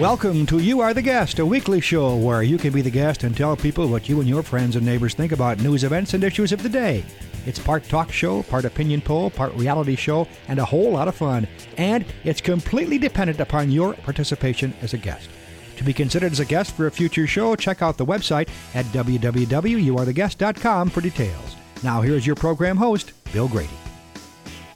Welcome to You Are the Guest, a weekly show where you can be the guest and tell people what you and your friends and neighbors think about news events and issues of the day. It's part talk show, part opinion poll, part reality show, and a whole lot of fun. And it's completely dependent upon your participation as a guest. To be considered as a guest for a future show, check out the website at www.youaretheguest.com for details. Now, here's your program host, Bill Grady.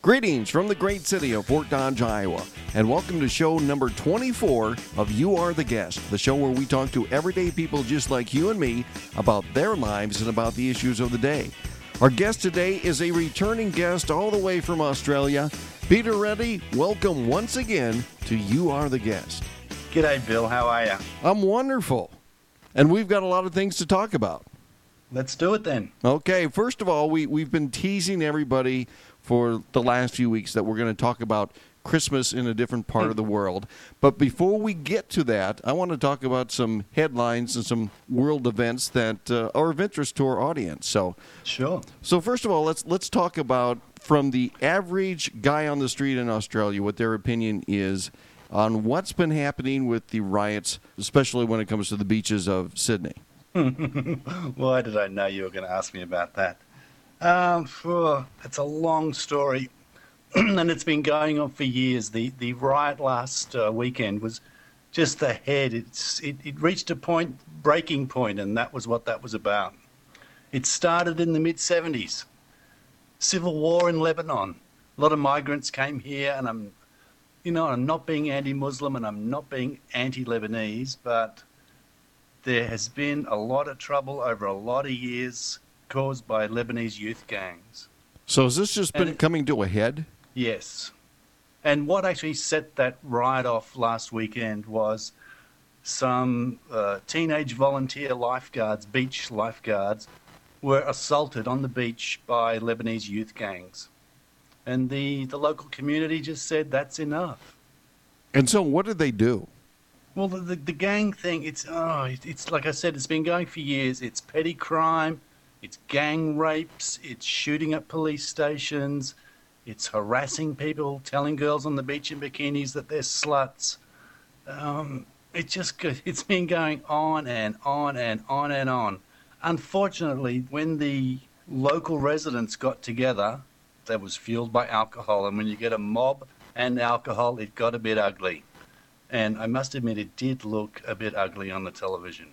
Greetings from the great city of Fort Dodge, Iowa, and welcome to show number 24 of You Are the Guest, the show where we talk to everyday people just like you and me about their lives and about the issues of the day. Our guest today is a returning guest all the way from Australia. Peter Reddy, welcome once again to You Are the Guest. G'day, Bill. How are you? I'm wonderful. And we've got a lot of things to talk about. Let's do it then. Okay, first of all, we, we've been teasing everybody for the last few weeks that we're going to talk about Christmas in a different part of the world. But before we get to that, I want to talk about some headlines and some world events that uh, are of interest to our audience. So, Sure. so first of all, let's let's talk about from the average guy on the street in Australia what their opinion is on what's been happening with the riots, especially when it comes to the beaches of Sydney. Why did I know you were going to ask me about that? Um, phew, it's a long story, and it's been going on for years. The the riot last uh, weekend was just the head. It's it, it reached a point, breaking point, and that was what that was about. It started in the mid '70s, civil war in Lebanon. A lot of migrants came here, and I'm, you know, I'm not being anti-Muslim and I'm not being anti-Lebanese, but there has been a lot of trouble over a lot of years caused by Lebanese youth gangs. So has this just been it- coming to a head? Yes. And what actually set that riot off last weekend was some uh, teenage volunteer lifeguards, beach lifeguards, were assaulted on the beach by Lebanese youth gangs. And the, the local community just said that's enough. And so, what did they do? Well, the, the, the gang thing, it's, oh, it's like I said, it's been going for years. It's petty crime, it's gang rapes, it's shooting at police stations, it's harassing people, telling girls on the beach in bikinis that they're sluts. Um, it's been going on and on and on and on. Unfortunately, when the local residents got together, that was fueled by alcohol, and when you get a mob and alcohol, it got a bit ugly. And I must admit, it did look a bit ugly on the television.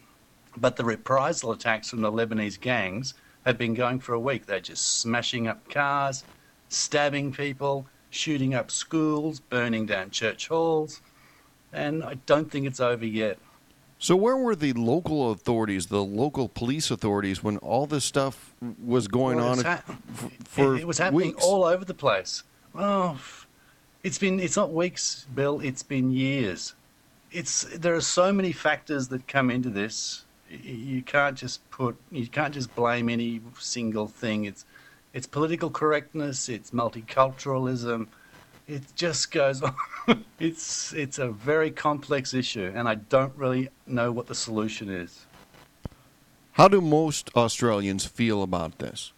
But the reprisal attacks from the Lebanese gangs have been going for a week. They're just smashing up cars, stabbing people, shooting up schools, burning down church halls. And I don't think it's over yet. So, where were the local authorities, the local police authorities, when all this stuff was going Well, on it's f- for it, it was happening weeks? all over the place. Oh, it's been it's not weeks, Bill. It's been years. It's there are so many factors that come into this. You can't just put you can't just blame any single thing. It's it's political correctness. It's multiculturalism. It just goes on. it's it's a very complex issue, and I don't really know what the solution is. How do most Australians feel about this?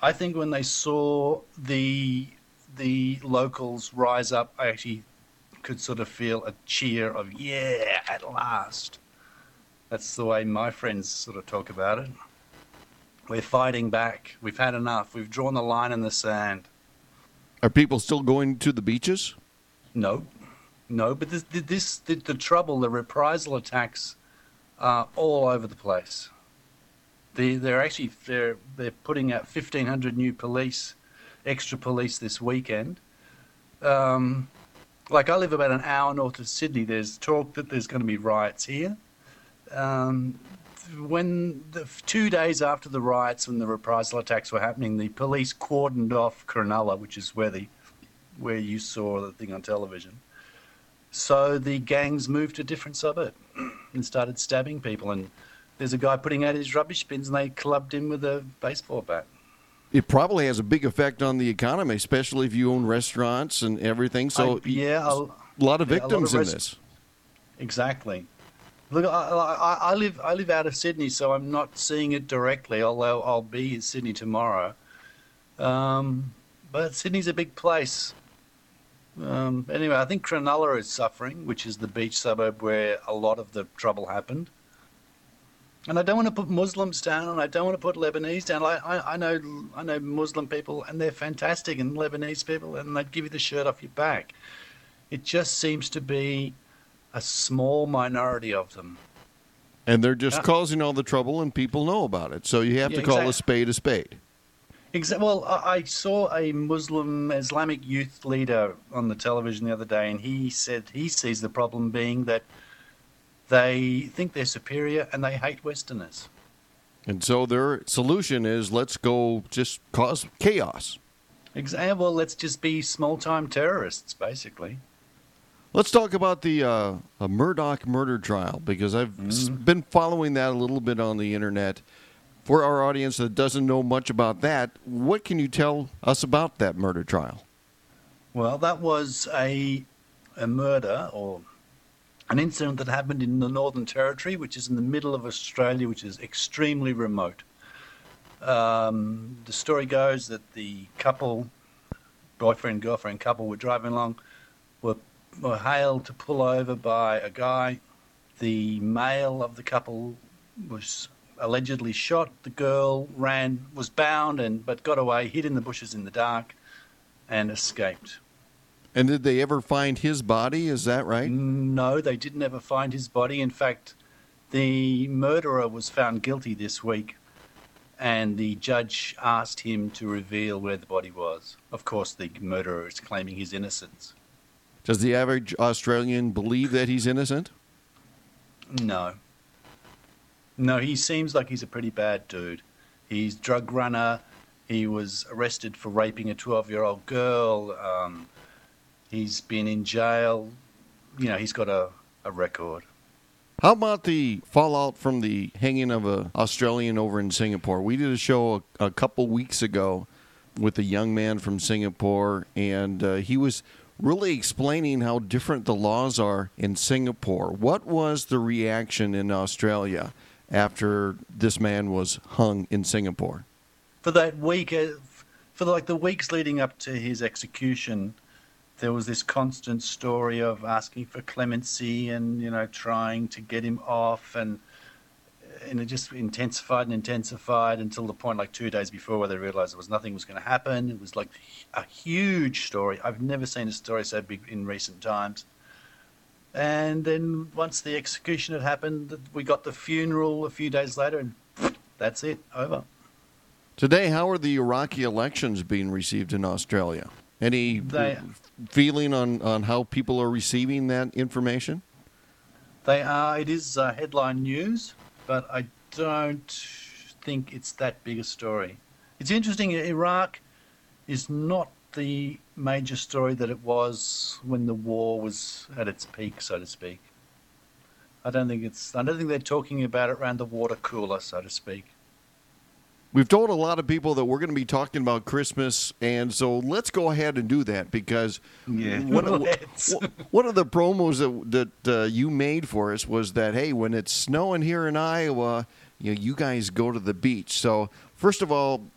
I think when they saw the the locals rise up, I actually could sort of feel a cheer of yeah, at last. That's the way my friends sort of talk about it. We're fighting back. We've had enough. We've drawn the line in the sand. Are people still going to the beaches? No, no. But this, this the, the trouble, the reprisal attacks, are all over the place. They, they're actually they're they're putting out fifteen hundred new police, extra police this weekend. Um, like I live about an hour north of Sydney. There's talk that there's going to be riots here. Um, when the two days after the riots, when the reprisal attacks were happening, the police cordoned off Cronulla, which is where the where you saw the thing on television. So the gangs moved to a different suburb and started stabbing people. And there's a guy putting out his rubbish bins, and they clubbed him with a baseball bat. It probably has a big effect on the economy, especially if you own restaurants and everything. So, I- yeah, a lot of yeah, lot of victims in this. Exactly. Look, I, I, I live I live out of Sydney, so I'm not seeing it directly. Although I'll be in Sydney tomorrow, um, but Sydney's a big place. Um, anyway, I think Cronulla is suffering, which is the beach suburb where a lot of the trouble happened. And I don't want to put Muslims down, and I don't want to put Lebanese down. I, I, I know I know Muslim people, and they're fantastic, and Lebanese people, and they'd give you the shirt off your back. It just seems to be a small minority of them. And they're just Yeah. causing all the trouble, and people know about it. So you have Yeah, to call a spade a spade. Exa- well, I saw a Muslim Islamic youth leader on the television the other day, and he said he sees the problem being that they think they're superior and they hate Westerners. And so their solution is let's go just cause chaos. Exa- well, let's just be small-time terrorists, basically. Let's talk about the uh, a Murdoch murder trial because I've s- been following that a little bit on the internet. For our audience that doesn't know much about that, what can you tell us about that murder trial? Well, that was a a murder or an incident that happened in the Northern Territory, which is in the middle of Australia, which is extremely remote. Um, the story goes that the couple, boyfriend girlfriend couple, were driving along, were were hailed to pull over by a guy. The male of the couple was allegedly shot. The girl ran, was bound, and but got away, hid in the bushes in the dark, and escaped. And did they ever find his body? Is that right? No, they didn't ever find his body. In fact, the murderer was found guilty this week, and the judge asked him to reveal where the body was. Of course, the murderer is claiming his innocence. Does the average Australian believe that he's innocent? No. No, he seems like he's a pretty bad dude. He's drug runner. He was arrested for raping a 12 year old girl. Um, he's been in jail. You know, he's got a, a record. How about the fallout from the hanging of a Australian over in Singapore? We did a show a, a couple weeks ago with a young man from Singapore, and uh, he was really explaining how different the laws are in Singapore. What was the reaction in Australia after this man was hung in Singapore? for that week, uh, for like the weeks leading up to his execution, there was this constant story of asking for clemency and you know trying to get him off, and and it just intensified and intensified until the point like two days before where they realized there was nothing was going to happen. It was like a huge story. I've never seen a story so big in recent times. And then once the execution had happened, we got the funeral a few days later, and that's it, over. Today, how are the Iraqi elections being received in Australia? Any They- feeling on, on how people are receiving that information? They are. It is uh, headline news, but I don't think it's that big a story. It's interesting. Iraq is not the major story that it was when the war was at its peak, so to speak. I don't think it's. I don't think they're talking about it around the water cooler, so to speak. We've told a lot of people that we're going to be talking about Christmas, and so let's go ahead and do that because Yeah. one, of, one of the promos that, that uh, you made for us was that hey, when it's snowing here in Iowa, you know, you guys go to the beach. So first of all,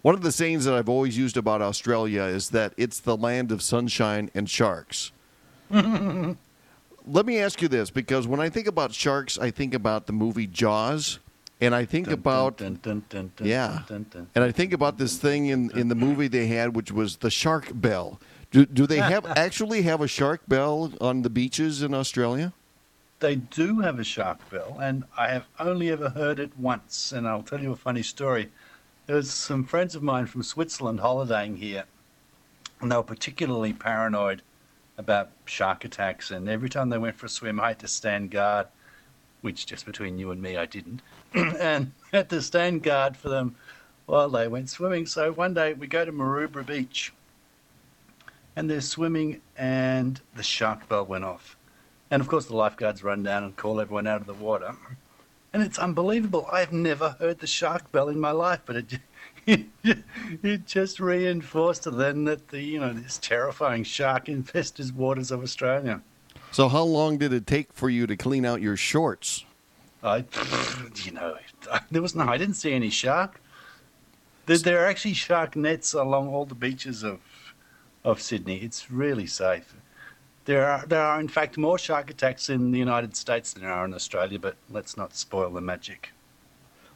one of the sayings that I've always used about Australia is that it's the land of sunshine and sharks. Let me ask you this because when I think about sharks, I think about the movie Jaws, and I think Dun, about dun, dun, Yeah. and I think about this thing in, in the movie they had, which was the shark bell. Do, do they have actually have a shark bell on the beaches in Australia? They do have a shark bell, and I have only ever heard it once. And I'll tell you a funny story. There was some friends of mine from Switzerland holidaying here, and they were particularly paranoid about shark attacks. And every time they went for a swim, I had to stand guard, which just between you and me, I didn't, and had to stand guard for them while they went swimming. So one day we go to Maroubra Beach, and they're swimming, and the shark bell went off. And of course, the lifeguards run down and call everyone out of the water. And it's unbelievable. I've never heard the shark bell in my life, but it, it, just reinforced then that the you know this terrifying shark infested waters of Australia. So how long did it take for you to clean out your shorts? I, you know, there was no. I didn't see any shark. There, there are actually shark nets along all the beaches of of Sydney. It's really safe. There are there are in fact more shark attacks in the United States than there are in Australia, but let's not spoil the magic.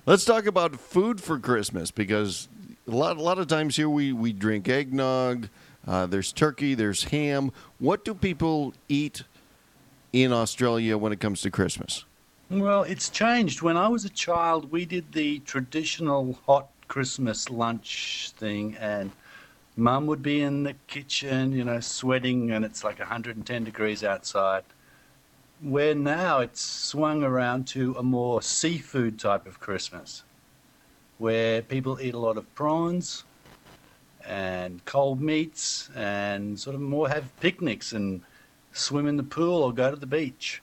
Let's talk about food for Christmas because a lot, a lot of times here we, we drink eggnog, uh, there's turkey, there's ham. What do people eat in Australia when it comes to Christmas? Well, it's changed. When I was a child, we did the traditional hot Christmas lunch thing, and mum would be in the kitchen, you know, sweating, and it's like 110 degrees outside where now it's swung around to a more seafood type of Christmas, where people eat a lot of prawns and cold meats and sort of more have picnics and swim in the pool or go to the beach.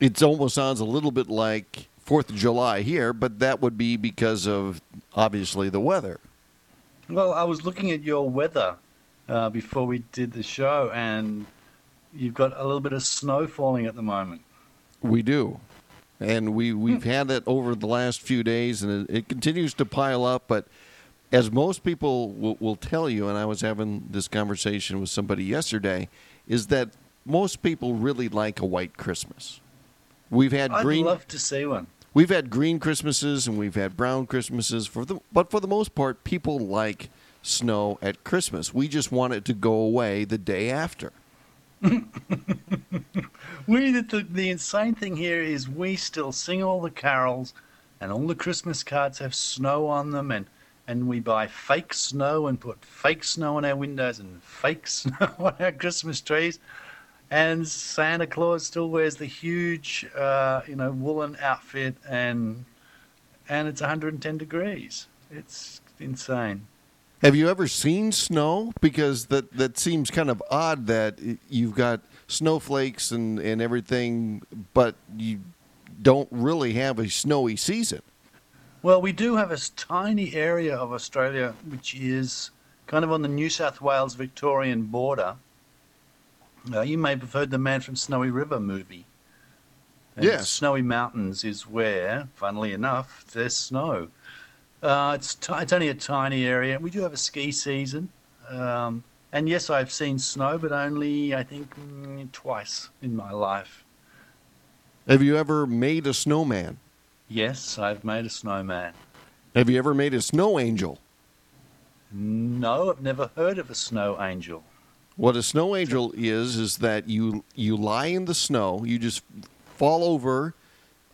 It almost sounds a little bit like Fourth of July here, but that would be because of obviously the weather. Well, I was looking at your weather uh, before we did the show, and you've got a little bit of snow falling at the moment. We do. And we, we've hmm. had it over the last few days, and it, it, continues to pile up. But as most people will, will tell you, and I was having this conversation with somebody yesterday, is that most people really like a white Christmas. We've had I'd green. I'd love to see one. We've had green Christmases and we've had brown Christmases for the, but for the most part, people like snow at Christmas. We just want it to go away the day after. we the, the insane thing here is we still sing all the carols, and all the Christmas cards have snow on them, and and we buy fake snow and put fake snow on our windows and fake snow on our Christmas trees. And Santa Claus still wears the huge, uh, you know, woolen outfit, and and it's 110 degrees. It's insane. Have you ever seen snow? Because that, that seems kind of odd that you've got snowflakes and, and everything, but you don't really have a snowy season. Well, we do have a tiny area of Australia which is kind of on the New South Wales Victorian border. Uh, you may have heard the Man from Snowy River movie. And yes. Snowy Mountains is where, funnily enough, there's snow. Uh, it's, t- it's only a tiny area. We do have a ski season. Um, and yes, I've seen snow, but only, I think, mm, twice in my life. Have you ever made a snowman? Yes, I've made a snowman. Have you ever made a snow angel? No, I've never heard of a snow angel. What a snow angel is is that you you lie in the snow, you just fall over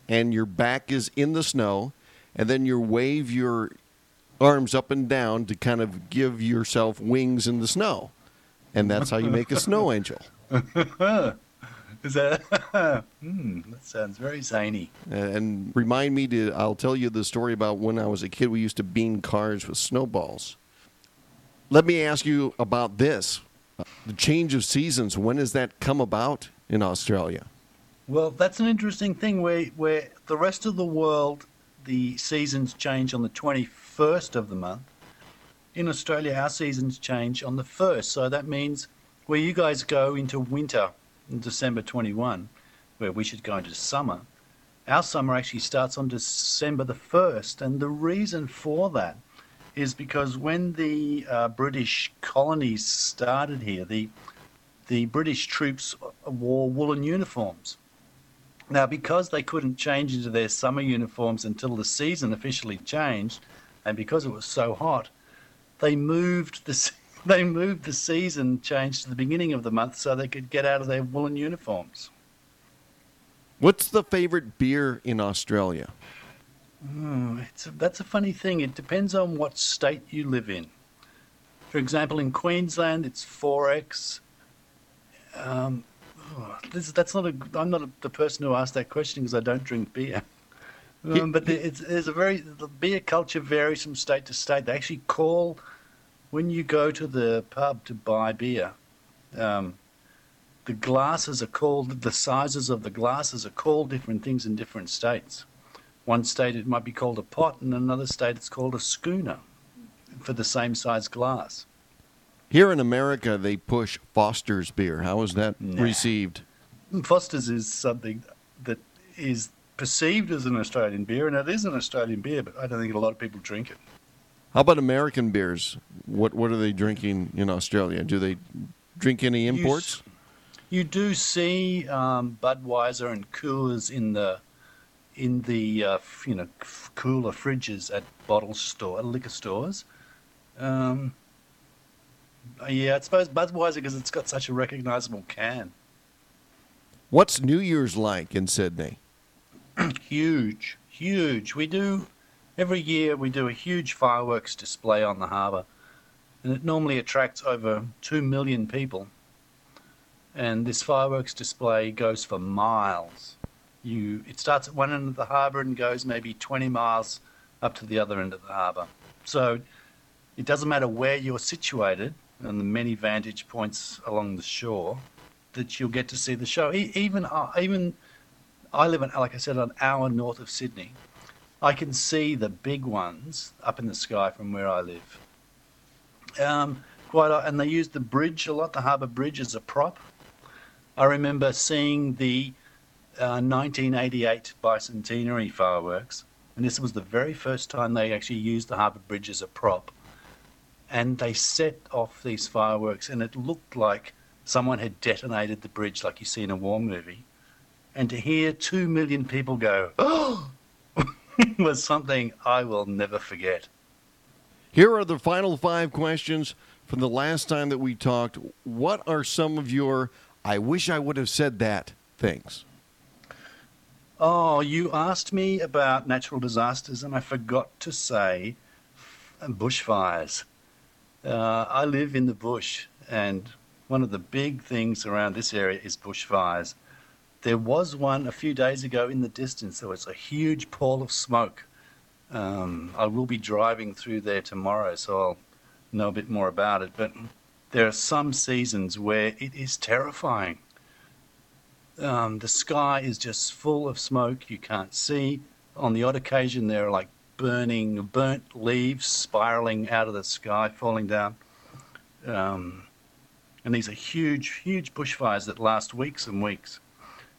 and your back is in the snow and then you wave your arms up and down to kind of give yourself wings in the snow. And that's how you make a snow angel. Is that? hmm, that sounds very zany. And remind me to. I'll tell you the story about when I was a kid. We used to bean cars with snowballs. Let me ask you about this: the change of seasons. When does that come about in Australia? Well, that's an interesting thing. Where where the rest of the world the seasons change on the 21st of the month. In Australia, our seasons change on the 1st. So that means where you guys go into winter December 21, where we should go into summer, our summer actually starts on December the 1st. And the reason for that is because when the uh, British colonies started here, the, the British troops wore woolen uniforms. Now, because they couldn't change into their summer uniforms until the season officially changed, and because it was so hot, they moved the they moved the season change to the beginning of the month so they could get out of their woolen uniforms. What's the favorite beer in Australia? It's a, that's a funny thing. It depends on what state you live in. For example, in Queensland, it's XXXX. Um, Oh, this, that's not a. I'm not a, the person who asked that question because I don't drink beer. Um, but it's, there's a very the beer culture varies from state to state. They actually call when you go to the pub to buy beer. Um, the glasses are called the sizes of the glasses are called different things in different states. One state it might be called a pot, and another state it's called a schooner for the same size glass. Here in America, they push Foster's beer. How is that nah. received? Foster's is something that is perceived as an Australian beer, and it is an Australian beer, but I don't think a lot of people drink it. How about American beers? What what are they drinking in Australia? Do they drink any imports? You do see um, Budweiser and Coors in the in the uh, you know cooler fridges at bottle store liquor stores. Um, yeah, I suppose Budweiser because it's got such a recognizable can. What's New Year's like in Sydney? huge, huge. We do every year. We do a huge fireworks display on the harbour, and it normally attracts over two million people. And this fireworks display goes for miles. You, it starts at one end of the harbour and goes maybe 20 miles up to the other end of the harbour. So it doesn't matter where you're situated and the many vantage points along the shore that you'll get to see the show. Even uh, even I live in, like I said, an hour north of Sydney. I can see the big ones up in the sky from where I live. Um, quite, and they use the bridge a lot, the harbour bridge, as a prop. I remember seeing the uh, 1988 bicentenary fireworks, and this was the very first time they actually used the harbour bridge as a prop. And they set off these fireworks, and it looked like someone had detonated the bridge, like you see in a war movie and to hear two million people go, oh, was something I will never forget. Here are the final five questions from the last time that we talked. What are some of your I wish I would have said that things? Oh, you asked me about natural disasters, and I forgot to say bushfires. Uh, I live in the bush, and one of the big things around this area is bushfires. There was one a few days ago in the distance. There was a huge pall of smoke. Um, I will be driving through there tomorrow, so I'll know a bit more about it. But there are some seasons where it is terrifying. Um, the sky is just full of smoke. You can't see. On the odd occasion, there are like burning, burnt leaves spiraling out of the sky, falling down. Um, and these are huge, huge bushfires that last weeks and weeks,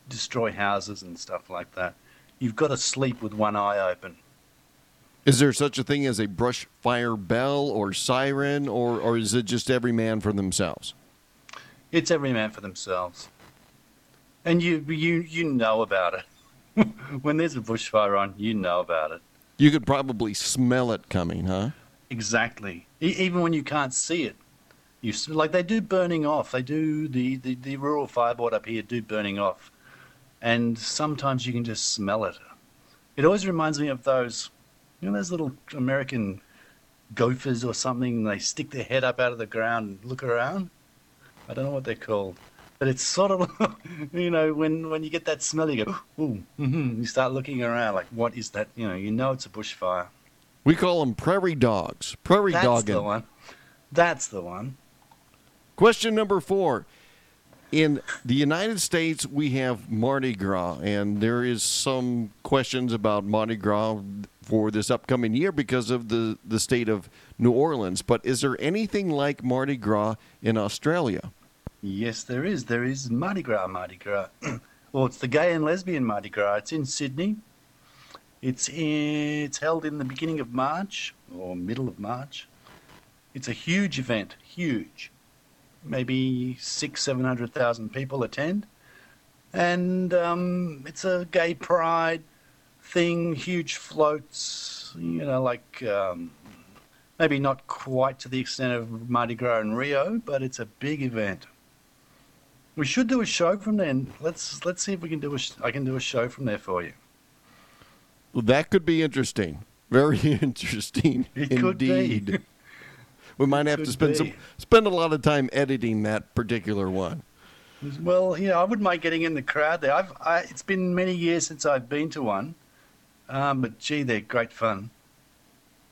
destroy houses and stuff like that. You've got to sleep with one eye open. Is there such a thing as a brush fire bell or siren, or, or is it just every man for themselves? It's every man for themselves. And you, you, you know about it. when there's a bushfire on, you know about it. You could probably smell it coming, huh? Exactly. E- even when you can't see it, you like they do burning off. They do the, the, the rural fire board up here do burning off, and sometimes you can just smell it. It always reminds me of those, you know, those little American gophers or something. And they stick their head up out of the ground and look around. I don't know what they're called, but it's sort of, you know, when when you get that smell, you go, ooh, mm-hmm. you start looking around like, what is that? You know, you know it's a bushfire. We call them prairie dogs. Prairie That's dogging. the one. That's the one. Question number four. In the United States, we have Mardi Gras, and there is some questions about Mardi Gras for this upcoming year because of the, the state of New Orleans. But is there anything like Mardi Gras in Australia? Yes, there is. There is Mardi Gras, Mardi Gras. well, oh, it's the gay and lesbian Mardi Gras. It's in Sydney. It's in, it's held in the beginning of March or middle of March. It's a huge event, huge. Maybe six, seven hundred thousand people attend, and um, it's a gay pride thing. Huge floats, you know, like um, maybe not quite to the extent of Mardi Gras in Rio, but it's a big event. We should do a show from there. and Let's let's see if we can do a. sh- I can do a show from there for you. Well, that could be interesting. Very interesting It indeed. We might have to spend some spend a lot of time editing that particular one. Well, you know, I wouldn't mind getting in the crowd there. I've, I, it's been many years since I've been to one, um, but gee, they're great fun.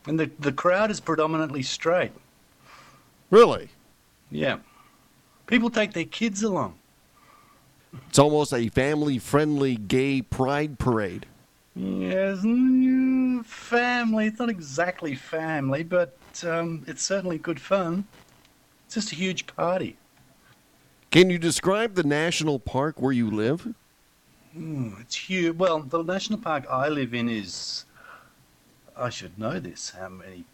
And the the crowd is predominantly straight. Really, Yeah, people take their kids along. it's almost a family-friendly gay pride parade. Yes, mm, family. It's not exactly family, but um, it's certainly good fun. It's just a huge party. Can you describe the national park where you live? Mm, it's huge. Well, the national park I live in is. I should know this. How many?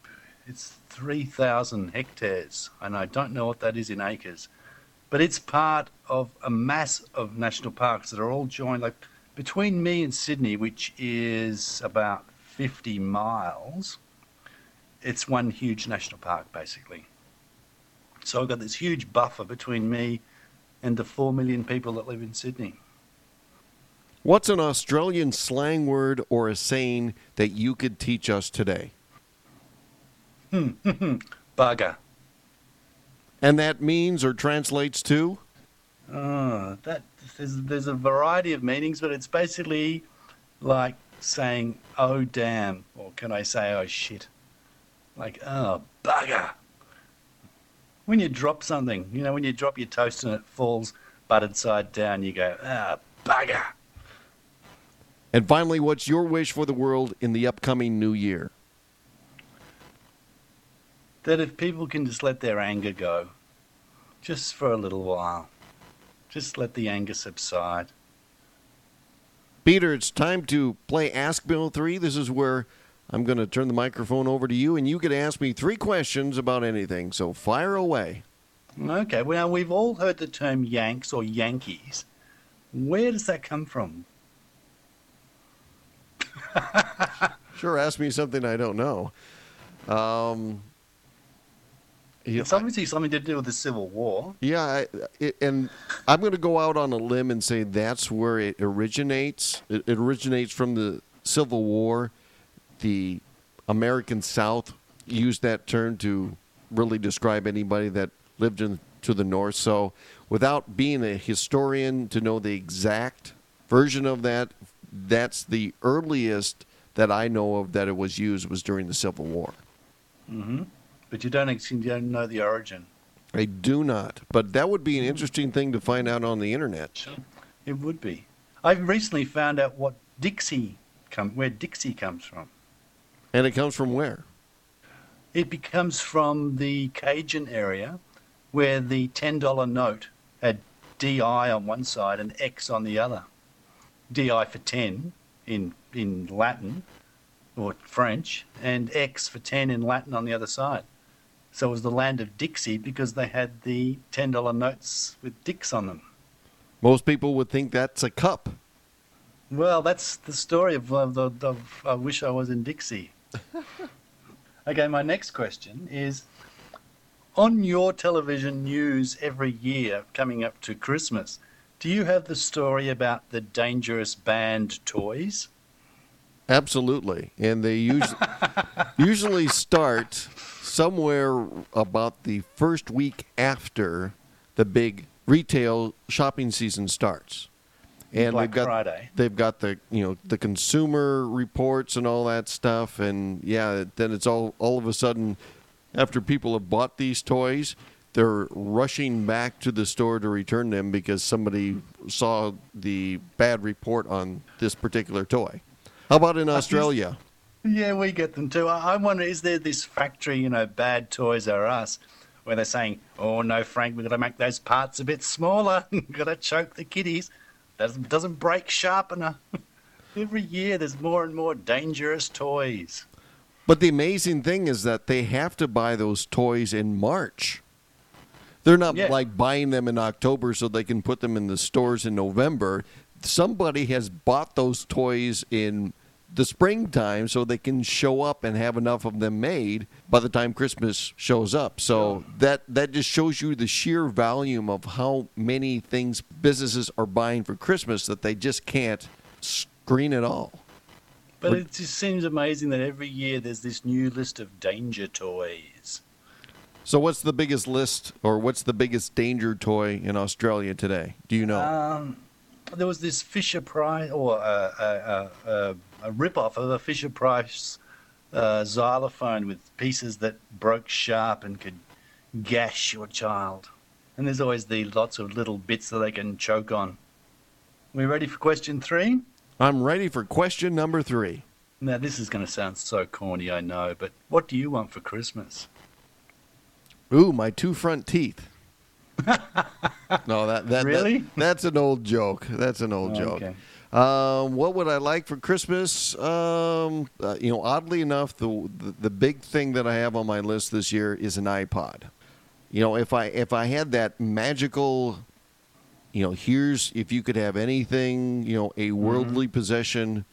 It's 3,000 hectares, and I don't know what that is in acres. But it's part of a mass of national parks that are all joined. Like between me and Sydney, which is about 50 miles, it's one huge national park basically. So I've got this huge buffer between me and the 4 million people that live in Sydney. What's an Australian slang word or a saying that you could teach us today? Bugger. And that means or translates to? Oh, that there's, there's a variety of meanings, but it's basically like saying "oh damn" or can I say "oh shit"? Like "oh bugger." When you drop something, you know, when you drop your toast and it falls buttered side down, you go "ah bugger." And finally, what's your wish for the world in the upcoming new year? That if people can just let their anger go, just for a little while, just let the anger subside. Peter, it's time to play Ask Bill 3. This is where I'm going to turn the microphone over to you, and you can ask me three questions about anything. So fire away. Okay, well, we've all heard the term Yanks or Yankees. Where does that come from? Sure, ask me something I don't know. Um, yeah, It's obviously something to do with the Civil War. yeah I, it, and I'm going to go out on a limb and say that's where it originates. It, it originates from the Civil War. The American South used that term to really describe anybody that lived in to the north. So, without being a historian to know the exact version of that, that's the earliest that I know of that it was used was during the Civil War. Mm-hmm. But you don't you don't know the origin. I do not, but that would be an interesting thing to find out on the internet. It would be. I recently found out what Dixie come where Dixie comes from. And it comes from where? It becomes from the Cajun area where the $10 note had DI on one side and X on the other. DI for 10 in, in Latin or French and X for 10 in Latin on the other side. So it was the land of Dixie because they had the $10 notes with dicks on them. Most people would think that's a cup. Well, that's the story of, of, of, of I wish I was in Dixie. okay, my next question is on your television news every year coming up to Christmas, do you have the story about the dangerous banned toys? Absolutely. And they usually usually start somewhere about the first week after the big retail shopping season starts. And Black they've got Friday. they've got the you know the consumer reports and all that stuff and yeah then it's all all of a sudden after people have bought these toys they're rushing back to the store to return them because somebody saw the bad report on this particular toy. How about in Australia? Yeah, we get them too. I I wonder, is there this factory, you know, Bad Toys R Us, where they're saying, "Oh no, Frank, we've got to make those parts a bit smaller. we've got to choke the kiddies. Doesn't doesn't break sharpener." Every year, there's more and more dangerous toys. But the amazing thing is that they have to buy those toys in March. They're not Yeah. like buying them in October so they can put them in the stores in November. Somebody has bought those toys in the springtime so they can show up and have enough of them made by the time Christmas shows up. So that that just shows you the sheer volume of how many things businesses are buying for Christmas that they just can't screen at all. But it just seems amazing that every year there's this new list of danger toys. So, what's the biggest list, or what's the biggest danger toy in Australia today? Do you know? Um, there was this Fisher Price, or a, a, a, a, rip-off of a Fisher Price uh, xylophone with pieces that broke sharp and could gash your child. And there's always the lots of little bits that they can choke on. We ready for question three? I'm ready for question number three. Now, this is going to sound so corny, I know, but what do you want for Christmas? Ooh, my two front teeth. no, that that, Really? that- that's an old joke. That's an old joke. Okay. Um, what would I like for Christmas? Um, uh, you know, oddly enough, the, the the big thing that I have on my list this year is an iPod. You know, if I if I had that magical, you know, here's if you could have anything, you know, a worldly possession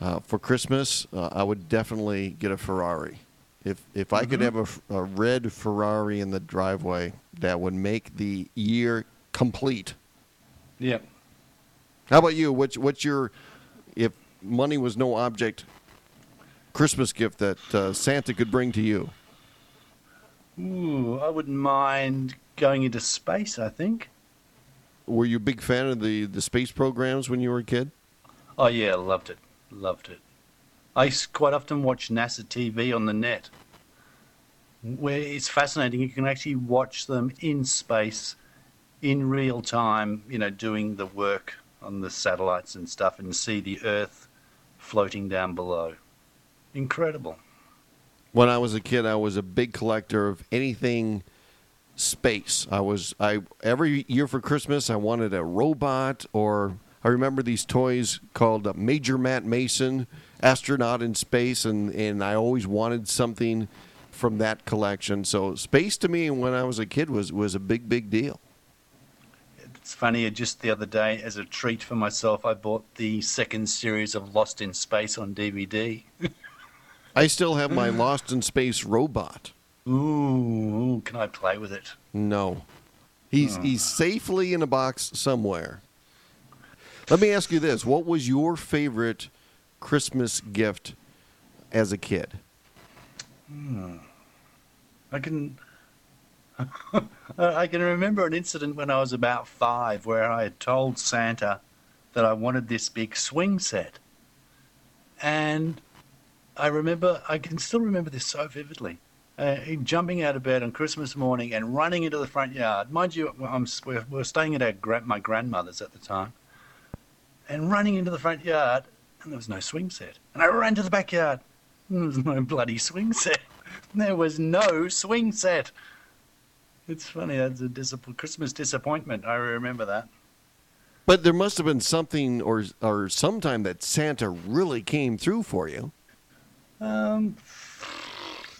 uh, for Christmas, uh, I would definitely get a Ferrari. If if I could have a, a red Ferrari in the driveway, that would make the year complete. Yep. How about you? What's what's your if money was no object Christmas gift that uh, Santa could bring to you? Ooh, I wouldn't mind going into space. I think. Were you a big fan of the the space programs when you were a kid? Oh yeah, loved it, loved it. I quite often watch NASA TV on the net, where it's fascinating. You can actually watch them in space, in real time. You know, doing the work on the satellites and stuff, and see the Earth floating down below. Incredible. When I was a kid, I was a big collector of anything space. I was I every year for Christmas I wanted a robot or I remember these toys called uh, Major Matt Mason, astronaut in space, and and I always wanted something from that collection. So space to me when I was a kid was was a big big deal. It's funny, just the other day, as a treat for myself, I bought the second series of Lost in Space on DVD. I still have my Lost in Space robot. Ooh, ooh, can I play with it? No. He's hmm. he's safely in a box somewhere. Let me ask you this. What was your favorite Christmas gift as a kid? I can. I can remember an incident when I was about five where I had told Santa that I wanted this big swing set. And I remember, I can still remember this so vividly. Uh, jumping out of bed on Christmas morning and running into the front yard. Mind you, I'm, we're, we're staying at our, my grandmother's at the time. And running into the front yard, and there was no swing set. And I ran to the backyard, and there was no bloody swing set. There was no swing set. It's funny, that's a Christmas disappointment. I remember that. But there must have been something or or sometime that Santa really came through for you. Um,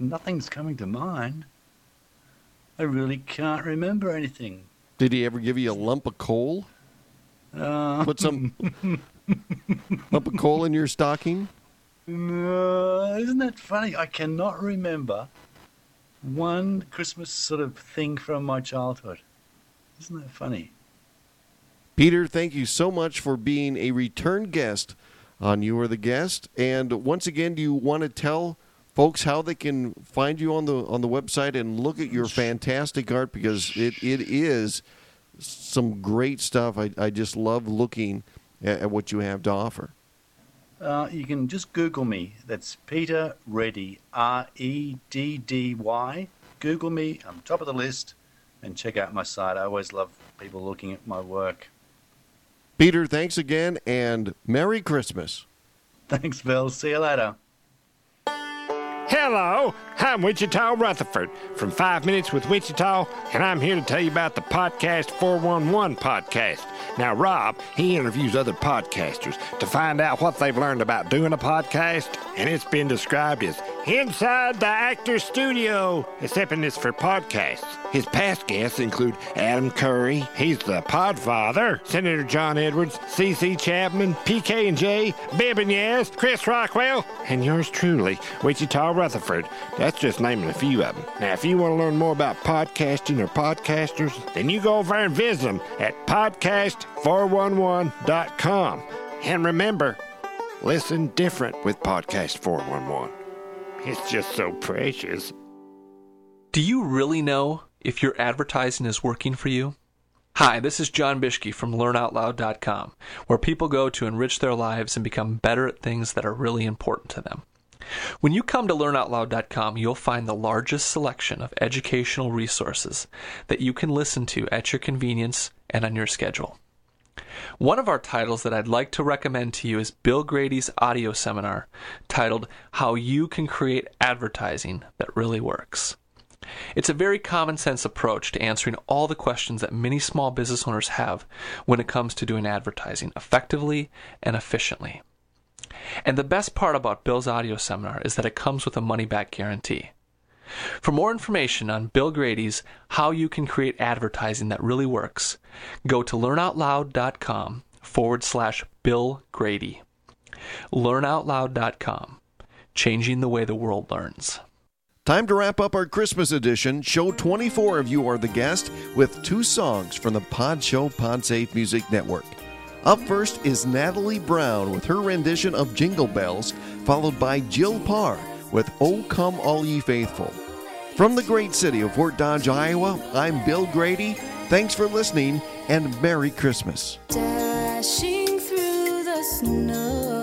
nothing's coming to mind. I really can't remember anything. Did he ever give you a lump of coal? Uh, Put some lump of coal in your stocking? no, isn't that funny? I cannot remember one Christmas sort of thing from my childhood. Isn't that funny? Peter, thank you so much for being a return guest on You Are the Guest. And once again, do you want to tell folks how they can find you on the on the website and look at your fantastic art because it, it is some great stuff. I, I just love looking at, at what you have to offer. Uh, you can just Google me. That's Peter Reddy, R E D D Y. Google me. I'm top of the list. And check out my site. I always love people looking at my work. Peter, thanks again and Merry Christmas. Thanks, Phil. See you later. Hello, I'm Wichita Rutherford from Five Minutes with Wichita, and I'm here to tell you about the Podcast 411 podcast. Now, Rob, he interviews other podcasters to find out what they've learned about doing a podcast, and it's been described as inside the Actor studio, except in it's for podcasts. His past guests include Adam Curry, he's the Podfather, Senator John Edwards, C.C. Chapman, PK and J, Bib and Chris Rockwell, and yours truly, Wichita Rutherford. That's just naming a few of them. Now, if you want to learn more about podcasting or podcasters, then you go over and visit them at podcast411.com. And remember, listen different with Podcast 411. It's just so precious. Do you really know if your advertising is working for you? Hi, this is John Bishke from LearnOutLoud.com, where people go to enrich their lives and become better at things that are really important to them. When you come to LearnOutLoud.com, you'll find the largest selection of educational resources that you can listen to at your convenience and on your schedule. One of our titles that I'd like to recommend to you is Bill Grady's audio seminar titled How You Can Create Advertising That Really Works. It's a very common sense approach to answering all the questions that many small business owners have when it comes to doing advertising effectively and efficiently. And the best part about Bill's audio seminar is that it comes with a money back guarantee. For more information on Bill Grady's How You Can Create Advertising That Really Works, go to learnoutloud.com forward slash Bill Grady. Learnoutloud.com, changing the way the world learns. Time to wrap up our Christmas edition, show 24 of You Are the Guest, with two songs from the Pod Show PodSafe Music Network. Up first is Natalie Brown with her rendition of Jingle Bells, followed by Jill Parr with Oh Come All Ye Faithful. From the great city of Fort Dodge, Iowa, I'm Bill Grady. Thanks for listening and Merry Christmas. Dashing through the snow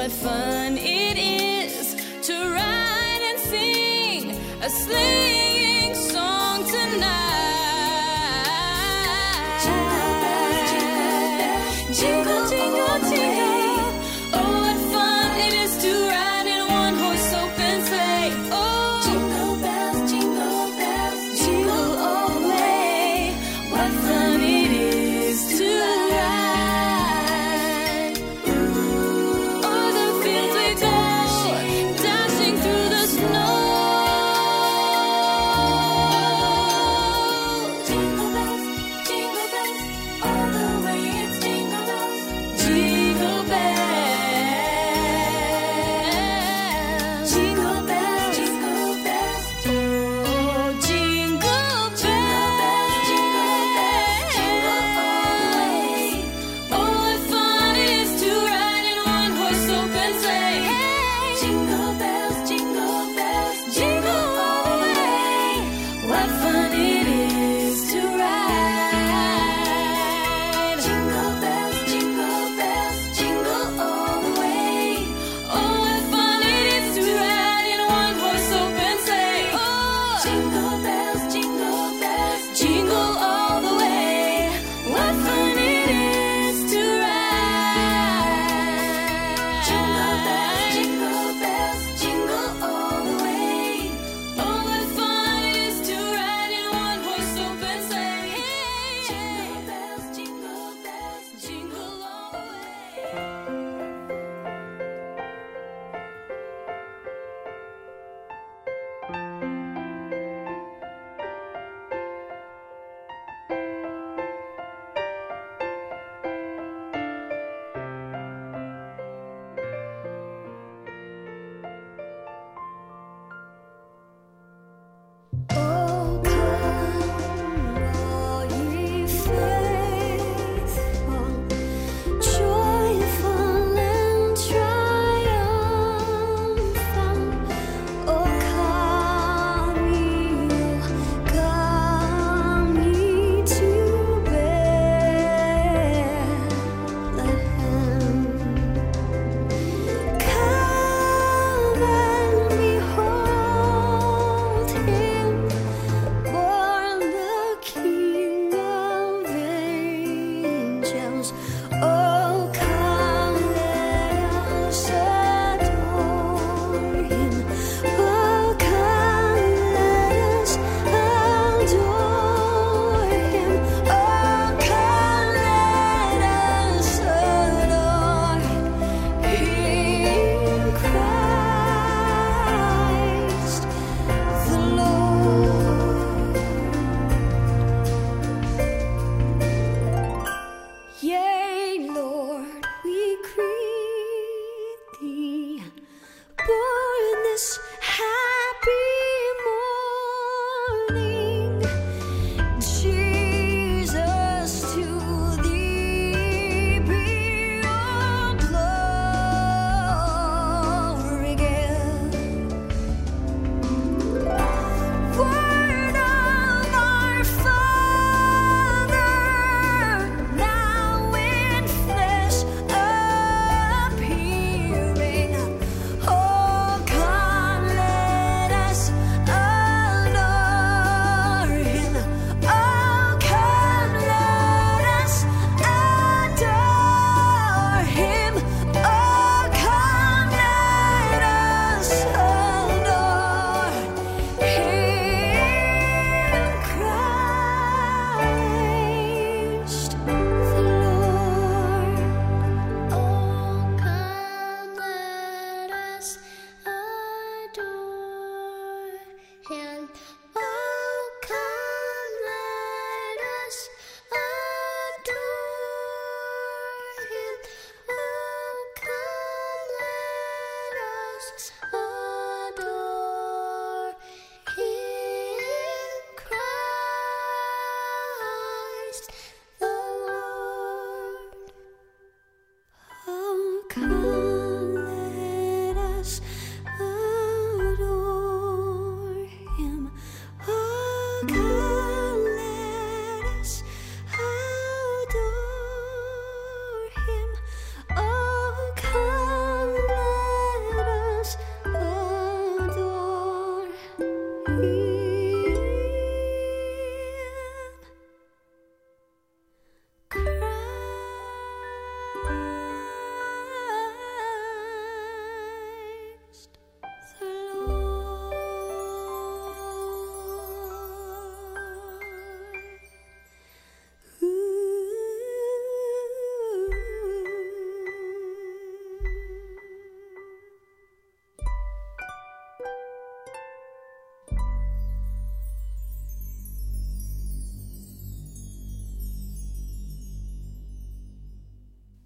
What fun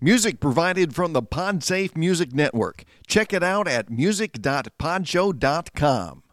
Music provided from the PodSafe Music Network. Check it out at music.podshow.com.